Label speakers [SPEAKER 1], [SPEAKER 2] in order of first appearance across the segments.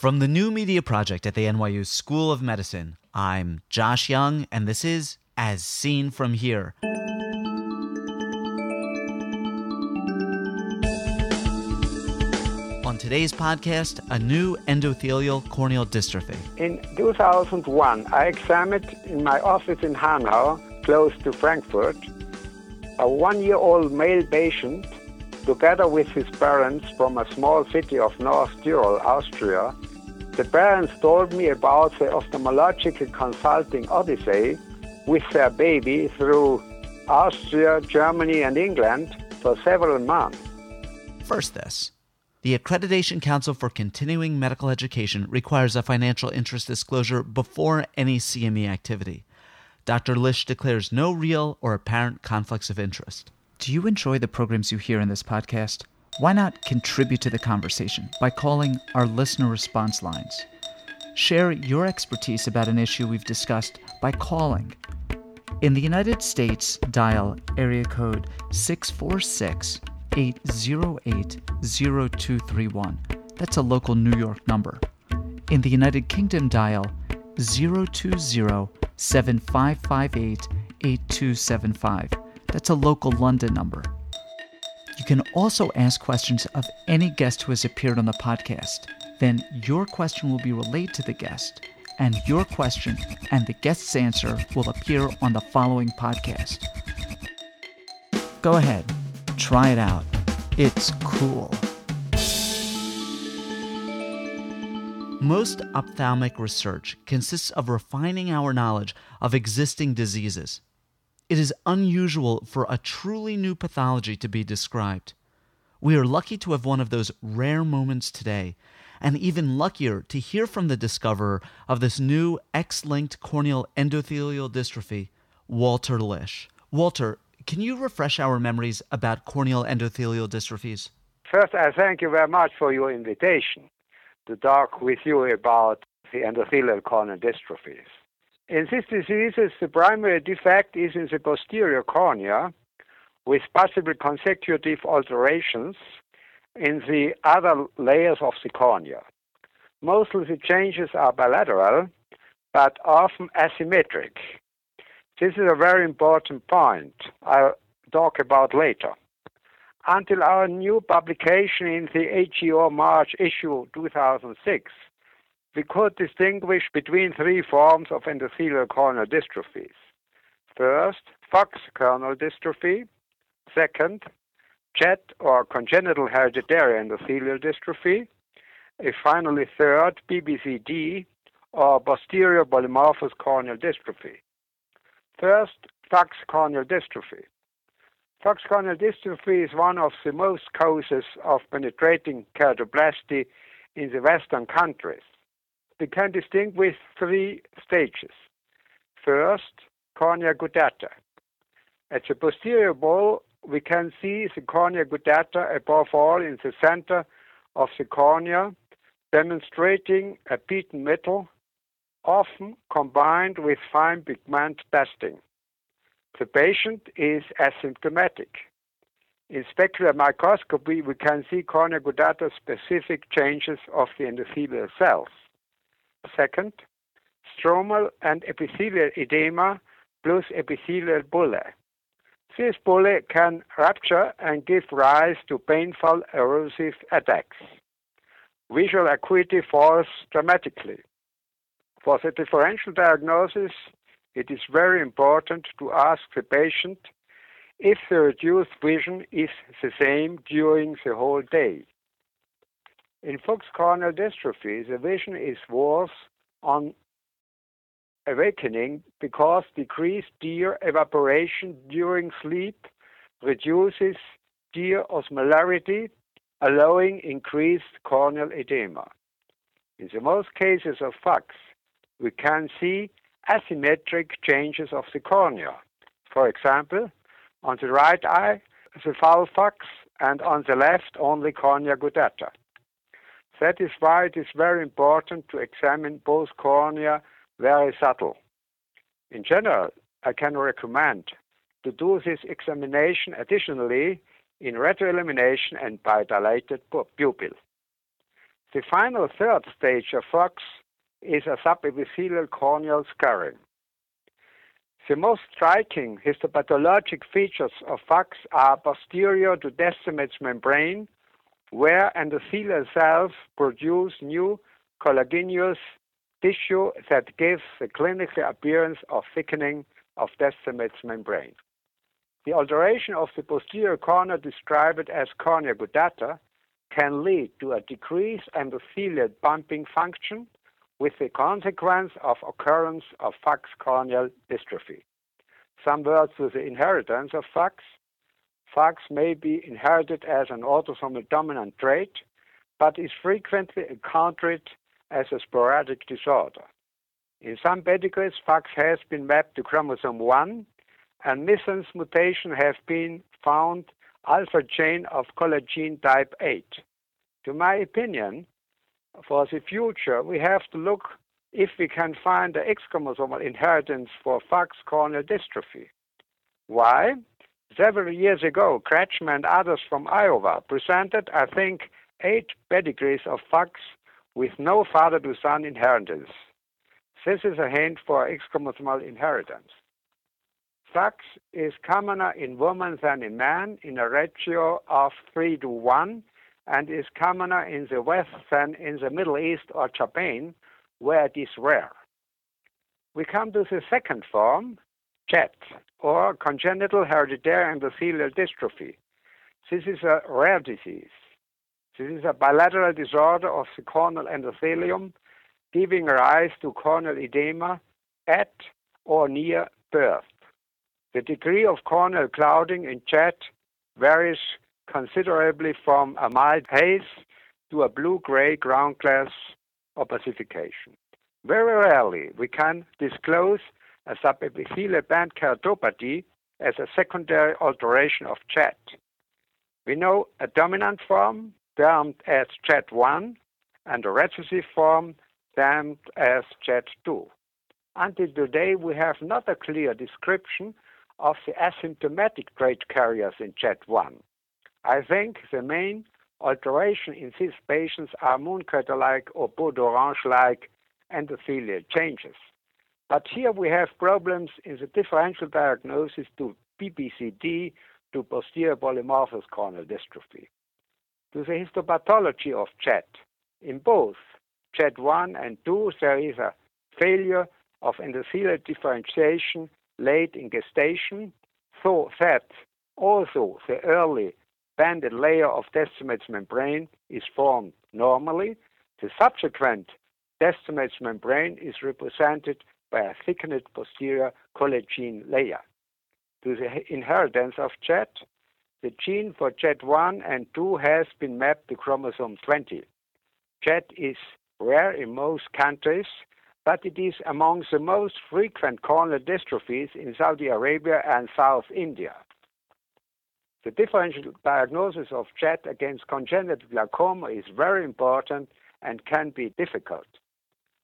[SPEAKER 1] From the New Media Project at the NYU School of Medicine, I'm Josh Young, and this is As Seen From Here. On today's podcast, a new endothelial corneal dystrophy.
[SPEAKER 2] In 2001, I examined in my office in Hanau, close to Frankfurt, a one year old male patient together with his parents from a small city of North Tyrol, Austria. The parents told me about the ophthalmological consulting odyssey with their baby through Austria, Germany, and England for several months.
[SPEAKER 1] First, this. The Accreditation Council for Continuing Medical Education requires a financial interest disclosure before any CME activity. Dr. Lisch declares no real or apparent conflicts of interest. Do you enjoy the programs you hear in this podcast? Why not contribute to the conversation by calling our listener response lines? Share your expertise about an issue we've discussed by calling. In the United States, dial area code 646 808 0231. That's a local New York number. In the United Kingdom, dial 020 7558 8275. That's a local London number. You can also ask questions of any guest who has appeared on the podcast. Then your question will be relayed to the guest, and your question and the guest's answer will appear on the following podcast. Go ahead, try it out. It's cool. Most ophthalmic research consists of refining our knowledge of existing diseases. It is unusual for a truly new pathology to be described. We are lucky to have one of those rare moments today, and even luckier to hear from the discoverer of this new X linked corneal endothelial dystrophy, Walter Lisch. Walter, can you refresh our memories about corneal endothelial dystrophies?
[SPEAKER 2] First, I thank you very much for your invitation to talk with you about the endothelial corneal dystrophies. In these diseases, the primary defect is in the posterior cornea with possible consecutive alterations in the other layers of the cornea. Most of the changes are bilateral, but often asymmetric. This is a very important point I'll talk about later until our new publication in the AJO March issue 2006, we could distinguish between three forms of endothelial corneal dystrophies. First, Fuchs corneal dystrophy. Second, CHED or congenital hereditary endothelial dystrophy. And finally, third, PPCD or posterior polymorphous corneal dystrophy. First, Fuchs corneal dystrophy. Fuchs corneal dystrophy is one of the most causes of penetrating keratoplasty in the Western countries. We can distinguish three stages. First, cornea guttata. At the posterior ball, we can see the cornea guttata above all in the center of the cornea, demonstrating a beaten metal, often combined with fine pigment dusting. The patient is asymptomatic. In specular microscopy, we can see cornea guttata specific changes of the endothelial cells. Second, stromal and epithelial edema plus epithelial bullae. This bullae can rupture and give rise to painful erosive attacks. Visual acuity falls dramatically. For the differential diagnosis, it is very important to ask the patient if the reduced vision is the same during the whole day. In Fuchs corneal dystrophy, the vision is worse on awakening because decreased tear evaporation during sleep reduces tear osmolarity, allowing increased corneal edema. In the most cases of Fuchs, we can see asymmetric changes of the cornea. For example, on the right eye, the foul Fuchs, and on the left, only cornea guttata. That is why it is very important to examine both cornea very subtle. In general, I can recommend to do this examination additionally in retroillumination and by dilated pupil. The final third stage of Fuchs is a subepithelial corneal scarring. The most striking histopathologic features of Fuchs are posterior to Descemet's membrane, where endothelial cells produce new collagenous tissue that gives the clinical appearance of thickening of Descemet's membrane. The alteration of the posterior cornea described as cornea guttata can lead to a decreased endothelial pumping function with the consequence of occurrence of Fuchs corneal dystrophy. Some words with the inheritance of Fuchs. Fuchs may be inherited as an autosomal dominant trait, but is frequently encountered as a sporadic disorder. In some pedigrees, Fuchs has been mapped to chromosome 1, and missense mutation have been found alpha chain of collagen type 8. To my opinion, for the future, we have to look if we can find the X chromosomal inheritance for Fuchs corneal dystrophy. Why? Several years ago, Krachmer and others from Iowa presented, I think, eight pedigrees of Fuchs with no father to son inheritance. This is a hint for X chromosomal inheritance. Fuchs is commoner in women than in men in a ratio of 3 to 1 and is commoner in the West than in the Middle East or Japan, where it is rare. We come to the second form, CHED, or congenital hereditary endothelial dystrophy. This is a rare disease. This is a bilateral disorder of the corneal endothelium, giving rise to corneal edema at or near birth. The degree of corneal clouding in CHED varies considerably from a mild haze to a blue-gray ground glass opacification. Very rarely we can disclose a subepithelial band keratopathy as a secondary alteration of CHED. We know a dominant form termed as CHED1 and a recessive form termed as CHED2. Until today, we have not a clear description of the asymptomatic trait carriers in CHED1. I think the main alteration in these patients are mooncrater-like or peau d'orange-like endothelial changes. But here we have problems in the differential diagnosis to PPCD to posterior polymorphous corneal dystrophy. To the histopathology of CHED, in both CHED1 and 2, there is a failure of endothelial differentiation late in gestation, so that also the early banded layer of Descemet's membrane is formed normally. The subsequent Descemet's membrane is represented by a thickened posterior collagen layer. To the inheritance of CHED, the gene for CHED1 and 2 has been mapped to chromosome 20. CHED is rare in most countries, but it is among the most frequent corneal dystrophies in Saudi Arabia and South India. The differential diagnosis of CHED against congenital glaucoma is very important and can be difficult.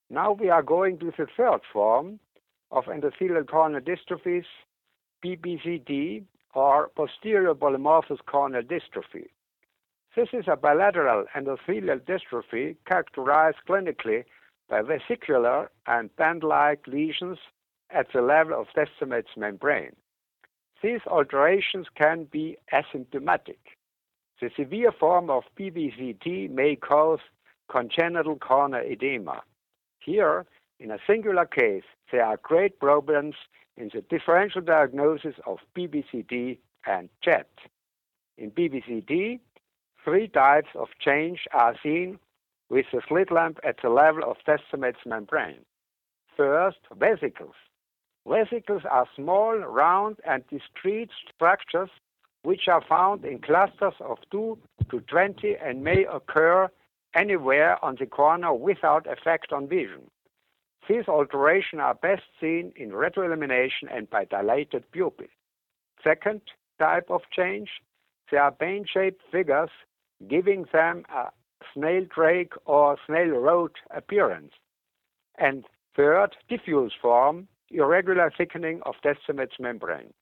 [SPEAKER 2] Now we are going to the third form of endothelial corneal dystrophies, PPCD, or posterior polymorphous corneal dystrophy. This is a bilateral endothelial dystrophy characterized clinically by vesicular and band-like lesions at the level of Descemet's membrane. These alterations can be asymptomatic. The severe form of PPCD may cause congenital corneal edema. Here, in a singular case, there are great problems in the differential diagnosis of PPCD and CHED. In PPCD, three types of change are seen with the slit lamp at the level of Descemet's membrane. First, vesicles. Vesicles are small, round, and discrete structures which are found in clusters of 2 to 20 and may occur anywhere on the corner without effect on vision. These alterations are best seen in retroillumination and by dilated pupil. Second type of change, they are bane-shaped figures, giving them a snail drake or snail road appearance. And third, diffuse form, irregular thickening of Descemet's membrane.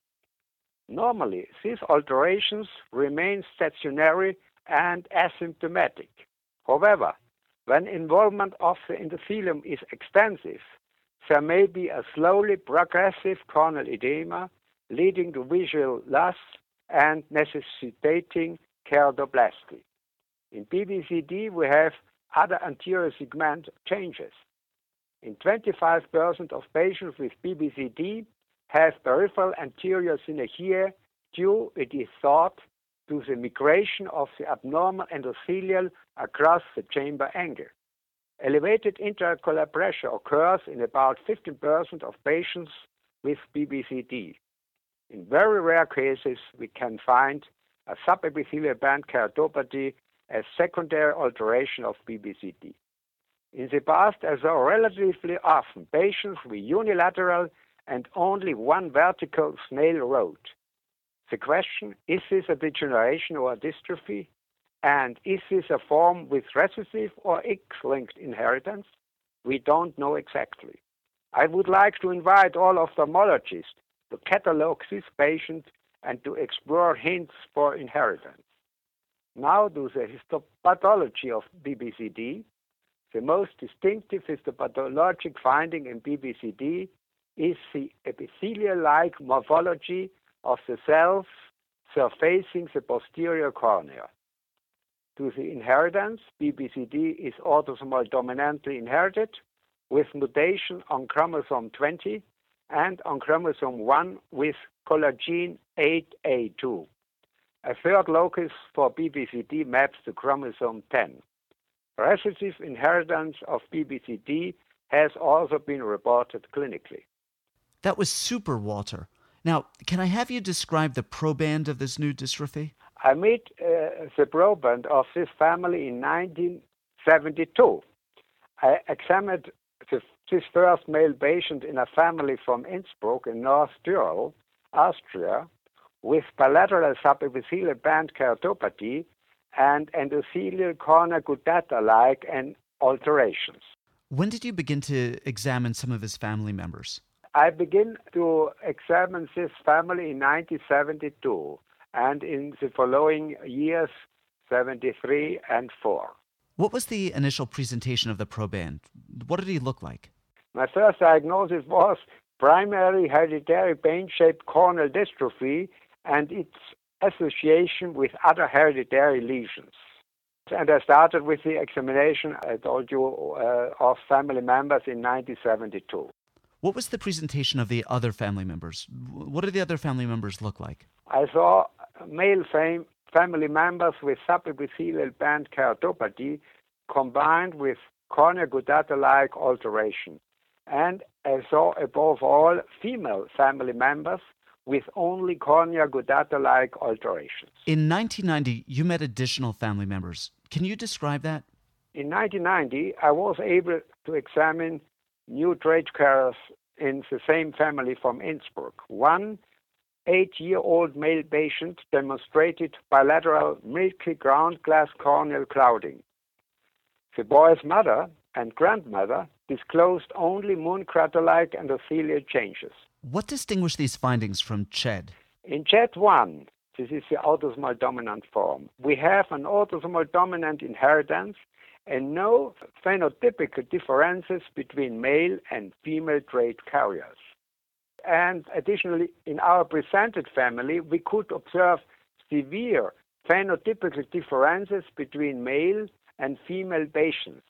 [SPEAKER 2] Normally, these alterations remain stationary and asymptomatic. However, When involvement of the endothelium is extensive, there may be a slowly progressive corneal edema leading to visual loss and necessitating keratoplasty. In PPCD, we have other anterior segment changes. In 25% of patients with PPCD have peripheral anterior synechiae due, it is thought, to the migration of the abnormal endothelial across the chamber angle. Elevated intraocular pressure occurs in about 15% of patients with PPCD. In very rare cases, we can find a subepithelial band keratopathy as secondary alteration of PPCD. In the past, as though relatively often, patients with unilateral and only one vertical snail road. The question, is this a degeneration or a dystrophy? And is this a form with recessive or X-linked inheritance? We don't know exactly. I would like to invite all ophthalmologists to catalog this patient and to explore hints for inheritance. Now to the histopathology of PPCD. The most distinctive histopathologic finding in PPCD is the epithelial-like morphology of the cells surfacing the posterior cornea. To the inheritance, PPCD is autosomal dominantly inherited with mutation on chromosome 20 and on chromosome 1 with collagen 8A2. A third locus for PPCD maps to chromosome 10. Recessive inheritance of PPCD has also been reported clinically.
[SPEAKER 1] That was super, Walter. Now, can I have you describe the proband of this new dystrophy?
[SPEAKER 2] I met uh, the proband of this family in 1972. I examined the, this first male patient in a family from Innsbruck in North Tyrol, Austria, with bilateral subepithelial band keratopathy and endothelial cornea guttata-like and alterations.
[SPEAKER 1] When did you begin to examine some of his family members?
[SPEAKER 2] I begin to examine this family in 1972 and in the following years, 73 and 4.
[SPEAKER 1] What was the initial presentation of the proband? What did he look like?
[SPEAKER 2] My first diagnosis was primary hereditary pain shaped corneal dystrophy and its association with other hereditary lesions. And I started with the examination, I told you, uh, of family members in 1972.
[SPEAKER 1] What was the presentation of the other family members? What did the other family members look like?
[SPEAKER 2] I saw male fam- family members with subepithelial band keratopathy combined with cornea guttata-like alteration. And I saw above all female family members with only cornea guttata-like alterations.
[SPEAKER 1] In 1990, you met additional family members. Can you describe that?
[SPEAKER 2] In 1990, I was able to examine new trade carriers in the same family from Innsbruck. One eight-year-old male patient demonstrated bilateral milky ground glass corneal clouding. The boy's mother and grandmother disclosed only moon crater-like endothelial changes.
[SPEAKER 1] What distinguished these findings from CHED?
[SPEAKER 2] In CHED1, this is the autosomal dominant form, we have an autosomal dominant inheritance and no phenotypic differences between male and female trait carriers. And additionally, in our presented family, we could observe severe phenotypic differences between male and female patients.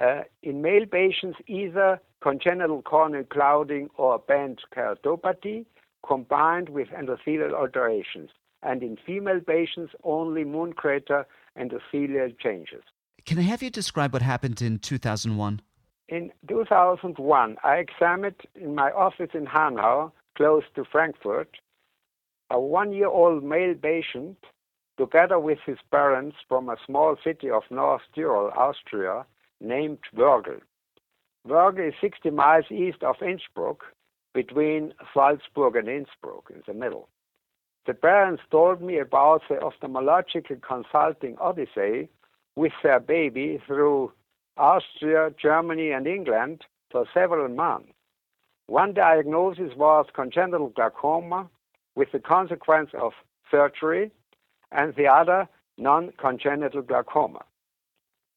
[SPEAKER 2] Uh, in male patients, either congenital corneal clouding or band keratopathy combined with endothelial alterations, and in female patients, only moon crater endothelial changes.
[SPEAKER 1] Can I have you describe what happened in 2001?
[SPEAKER 2] In 2001, I examined in my office in Hanau, close to Frankfurt, a one year old male patient together with his parents from a small city of North Tyrol, Austria, named Wörgl. Wörgl is 60 miles east of Innsbruck, between Salzburg and Innsbruck, in the middle. The parents told me about the ophthalmological consulting odyssey with their baby through Austria, Germany, and England for several months. One diagnosis was congenital glaucoma with the consequence of surgery, and the other non congenital glaucoma.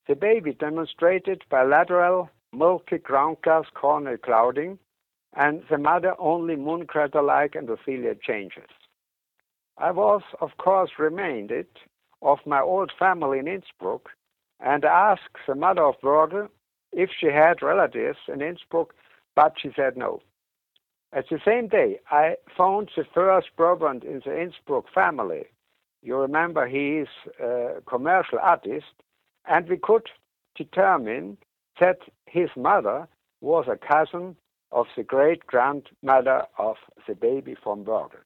[SPEAKER 2] The baby demonstrated bilateral milky ground glass corneal clouding and the mother only moon crater-like endothelial changes. I was, of course, reminded of my old family in Innsbruck and asked the mother of Wörgl if she had relatives in Innsbruck, but she said no. At the same day, I found the first proband in the Innsbruck family. You remember he is a commercial artist, and we could determine that his mother was a cousin of the great grandmother of the baby from Wörgl.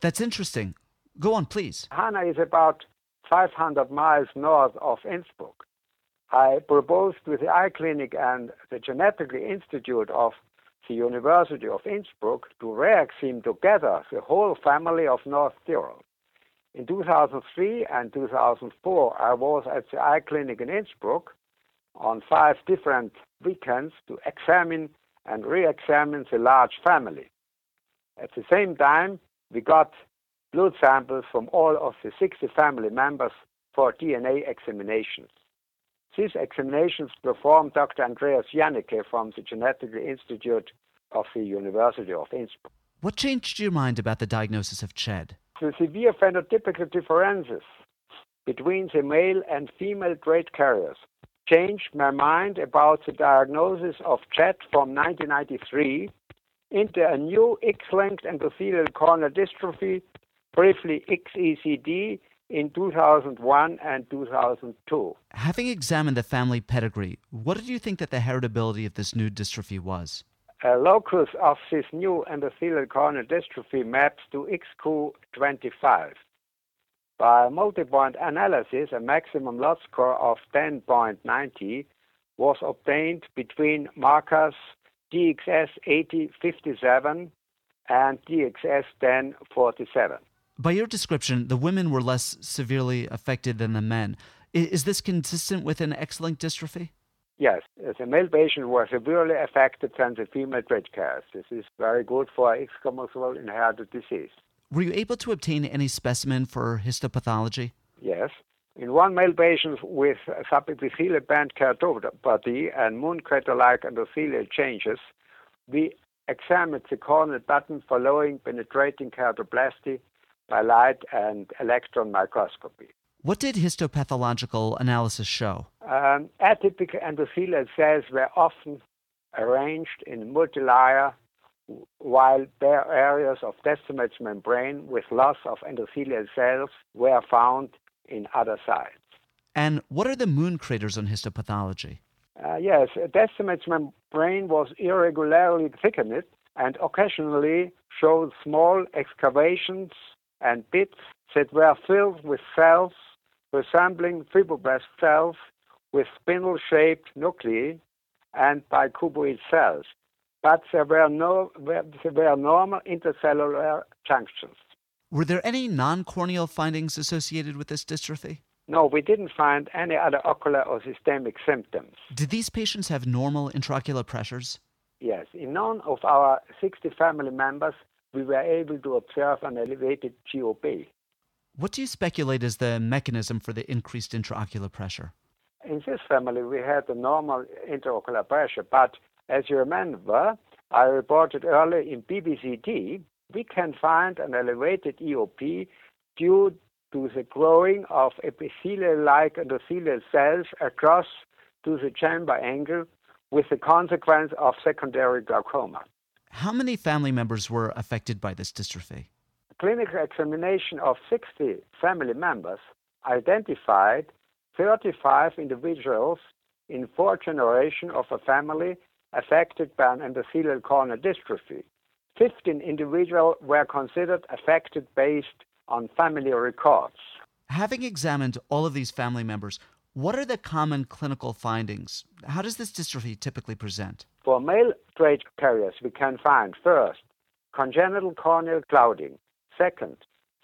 [SPEAKER 1] That's interesting. Go on, please.
[SPEAKER 2] Hanau is about 500 miles north of Innsbruck. I proposed with the eye clinic and the Genetics Institute of the University of Innsbruck to re-examine together the whole family of North Tyrol. In 2003 and 2004, I was at the eye clinic in Innsbruck on five different weekends to examine and re-examine the large family. At the same time, we got blood samples from all of the 60 family members for DNA examinations. These examinations performed Dr. Andreas Janecke from the Genetic Institute of the University of Innsbruck.
[SPEAKER 1] What changed your mind about the diagnosis of CHED?
[SPEAKER 2] The severe phenotypical differences between the male and female trait carriers changed my mind about the diagnosis of CHED from 1993 into a new X-linked endothelial corneal dystrophy, briefly XECD, in 2001 and 2002.
[SPEAKER 1] Having examined the family pedigree, what did you think that the heritability of this new dystrophy was?
[SPEAKER 2] A locus of this new endothelial corneal dystrophy maps to XQ25. By multi-point analysis, a maximum LOD score of 10.90 was obtained between markers DXS 8057 and DXS 1047.
[SPEAKER 1] By your description, the women were less severely affected than the men. Is this consistent with an X-linked dystrophy?
[SPEAKER 2] Yes, the male patients were severely affected than the female trait carriers. This is very good for X chromosomal inherited disease.
[SPEAKER 1] Were you able to obtain any specimen for histopathology?
[SPEAKER 2] Yes. In one male patient with subepithelial band keratopathy and moon crater-like endothelial changes, we examined the corneal button following penetrating keratoplasty by light and electron microscopy.
[SPEAKER 1] What did histopathological analysis show?
[SPEAKER 2] Um, atypical endothelial cells were often arranged in multilayer, while bare areas of Descemet's membrane with loss of endothelial cells were found in other sites.
[SPEAKER 1] And what are the moon craters on histopathology?
[SPEAKER 2] Uh, yes, Descemet's membrane was irregularly thickened and occasionally showed small excavations and bits that were filled with cells resembling fibroblast cells with spindle-shaped nuclei and bicuboid cells, but there were, no, there were normal intercellular junctions.
[SPEAKER 1] Were there any non-corneal findings associated with this dystrophy?
[SPEAKER 2] No, we didn't find any other ocular or systemic symptoms.
[SPEAKER 1] Did these patients have normal intraocular pressures?
[SPEAKER 2] Yes. In none of our 60 family members we were able to observe an elevated IOP.
[SPEAKER 1] What do you speculate is the mechanism for the increased intraocular pressure?
[SPEAKER 2] In this family, we had the normal intraocular pressure, but as you remember, I reported earlier in PPCD, we can find an elevated IOP due to the growing of epithelial-like endothelial cells across to the chamber angle with the consequence of secondary glaucoma.
[SPEAKER 1] How many family members were affected by this dystrophy?
[SPEAKER 2] A clinical examination of 60 family members identified 35 individuals in four generations of a family affected by an endothelial corneal dystrophy. 15 individuals were considered affected based on family records.
[SPEAKER 1] Having examined all of these family members, what are the common clinical findings? How does this dystrophy typically present?
[SPEAKER 2] For male trait carriers, we can find first, congenital corneal clouding. Second,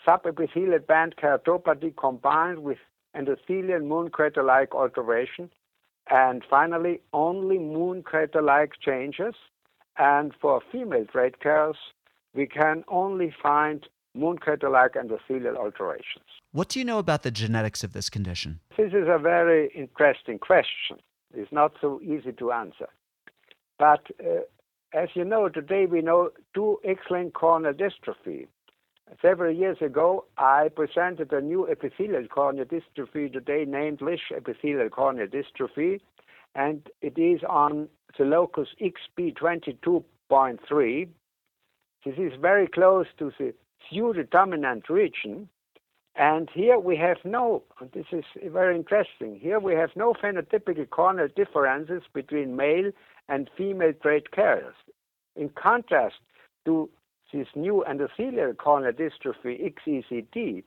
[SPEAKER 2] subepithelial band keratopathy combined with endothelial moon crater like alteration. And finally, only moon crater like changes. And for female trait carriers, we can only find Mooncrater-like endothelial alterations.
[SPEAKER 1] What do you know about the genetics of this condition?
[SPEAKER 2] This is a very interesting question. It's not so easy to answer. But uh, as you know, today we know two X-linked corneal dystrophy. Several years ago, I presented a new epithelial corneal dystrophy today named Lisch epithelial corneal dystrophy, and it is on the locus XP22.3. This is very close to the pseudodominant region, and here we have no, this is very interesting, here we have no phenotypical corneal differences between male and female trait carriers. In contrast to this new endothelial corneal dystrophy, XECD,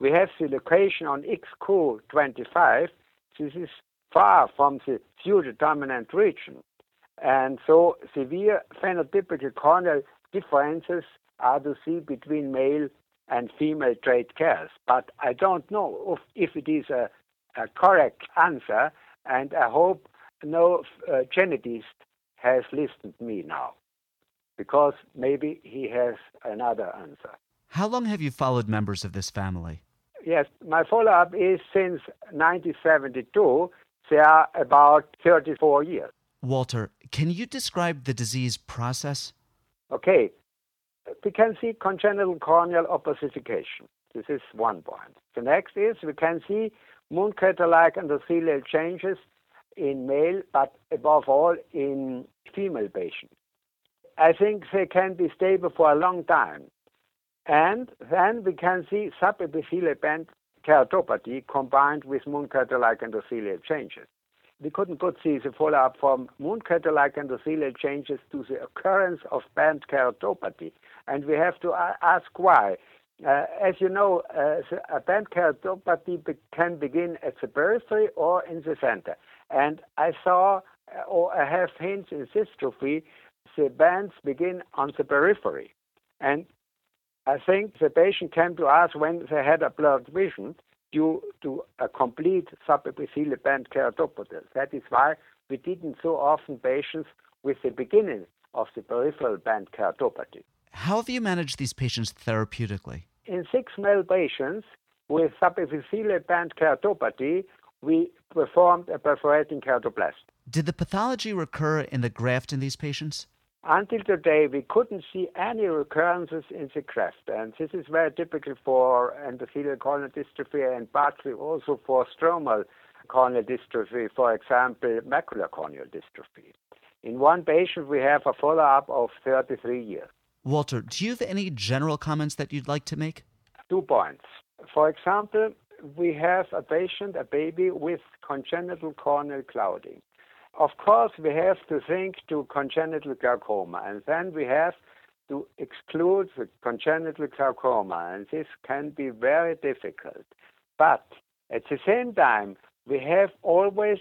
[SPEAKER 2] we have the location on XQ25. This is far from the pseudodominant region. And so severe phenotypical corneal differences are to see between male and female trait carriers. But I don't know if, if it is a, a, correct answer, and I hope no uh, genetist has listened to me now because maybe he has another answer.
[SPEAKER 1] How long have you followed members of this family?
[SPEAKER 2] Yes, my follow up is since 1972. They are about 34 years.
[SPEAKER 1] Walter, can you describe the disease process?
[SPEAKER 2] Okay, we can see congenital corneal opacification. This is one point. The next is we can see mooncrater-like endothelial changes in male, but above all in female patients. I think they can be stable for a long time. And then we can see subepithelial band keratopathy combined with mooncrater-like endothelial changes. We couldn't see the follow-up from mooncrater-like endothelial changes to the occurrence of band keratopathy. And we have to ask why. Uh, as you know, uh, a band keratopathy be- can begin at the periphery or in the center. And I saw, uh, or I have hints in dystrophy the bands begin on the periphery. And I think the patient came to us when they had a blurred vision due to a complete subepithelial band keratopathy. That is why we didn't so often patients with the beginning of the peripheral band keratopathy.
[SPEAKER 1] How have you managed these patients therapeutically?
[SPEAKER 2] In six male patients with subepithelial band keratopathy, we performed a perforating keratoplasty.
[SPEAKER 1] Did the pathology recur in the graft in these patients?
[SPEAKER 2] Until today, we couldn't see any recurrences in the graft, and this is very typical for endothelial corneal dystrophy and partly also for stromal corneal dystrophy, for example, macular corneal dystrophy. In one patient, we have a follow up of 33 years.
[SPEAKER 1] Walter, do you have any general comments that you'd like to make?
[SPEAKER 2] Two points. For example, we have a patient, a baby with congenital corneal clouding. Of course, we have to think to congenital glaucoma, and then we have to exclude the congenital glaucoma, and this can be very difficult. But at the same time, we have always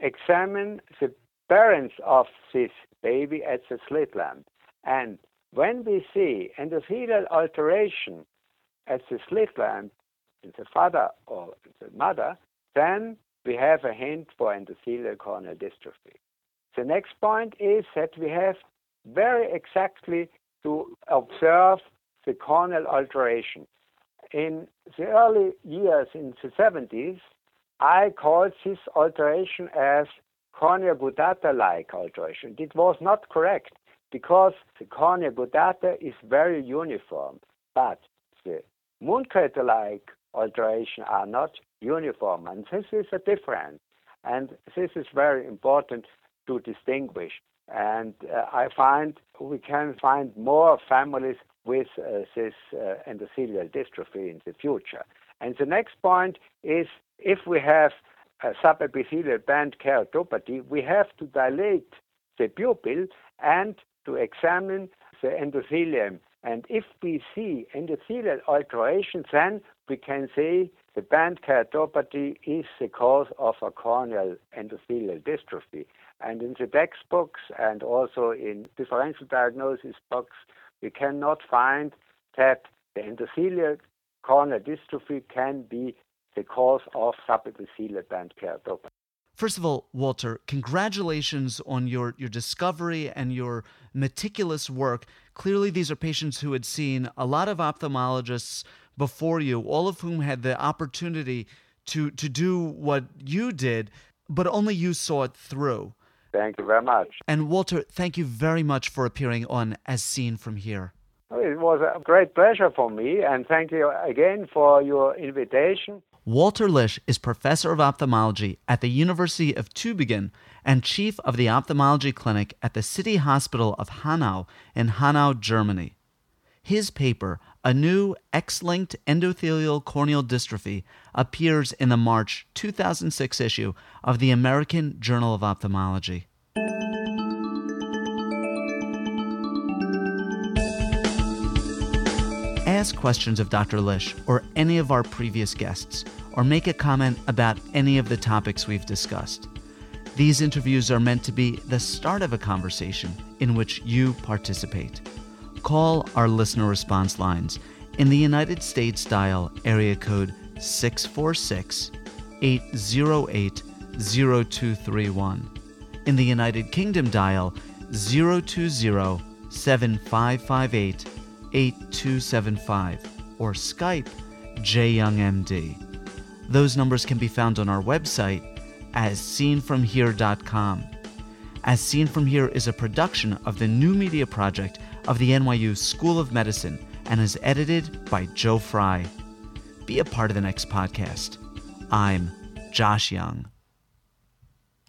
[SPEAKER 2] examined the parents of this baby at the slit lamp. And when we see endothelial alteration at the slit lamp in the father or the mother, then we have a hint for endothelial corneal dystrophy. The next point is that we have very exactly to observe the corneal alteration. In the early years, in the 70s, I called this alteration as cornea guttata-like alteration. It was not correct because the cornea guttata is very uniform, but the mooncrater-like alteration are not uniform. And this is a difference. And this is very important to distinguish. And uh, I find we can find more families with uh, this uh, endothelial dystrophy in the future. And the next point is if we have a subepithelial band keratopathy, we have to dilate the pupil and to examine the endothelium. And if we see endothelial alterations, then we can say the band keratopathy is the cause of a corneal endothelial dystrophy. And in the textbooks and also in differential diagnosis books, we cannot find that the endothelial corneal dystrophy can be the cause of subepithelial band keratopathy.
[SPEAKER 1] First of all, Walter, congratulations on your, your discovery and your meticulous work. Clearly, these are patients who had seen a lot of ophthalmologists before you, all of whom had the opportunity to, to do what you did, but only you saw it through.
[SPEAKER 2] Thank you very much.
[SPEAKER 1] And Walter, thank you very much for appearing on As Seen from Here.
[SPEAKER 2] It was a great pleasure for me, and thank you again for your invitation.
[SPEAKER 1] Walter Lisch is professor of ophthalmology at the University of Tübingen and chief of the ophthalmology clinic at the City Hospital of Hanau in Hanau, Germany. His paper, A New X linked Endothelial Corneal Dystrophy, appears in the March 2006 issue of the American Journal of Ophthalmology. Ask questions of Dr. Lisch or any of our previous guests or make a comment about any of the topics we've discussed. These interviews are meant to be the start of a conversation in which you participate. Call our listener response lines. In the United States, dial area code 646 808 0231. In the United Kingdom, dial 020 7558 8275 or Skype JYoungMD. Those numbers can be found on our website as seenfromhere.com. As Seen From Here is a production of the New Media Project of the NYU School of Medicine and is edited by Joe Fry. Be a part of the next podcast. I'm Josh Young.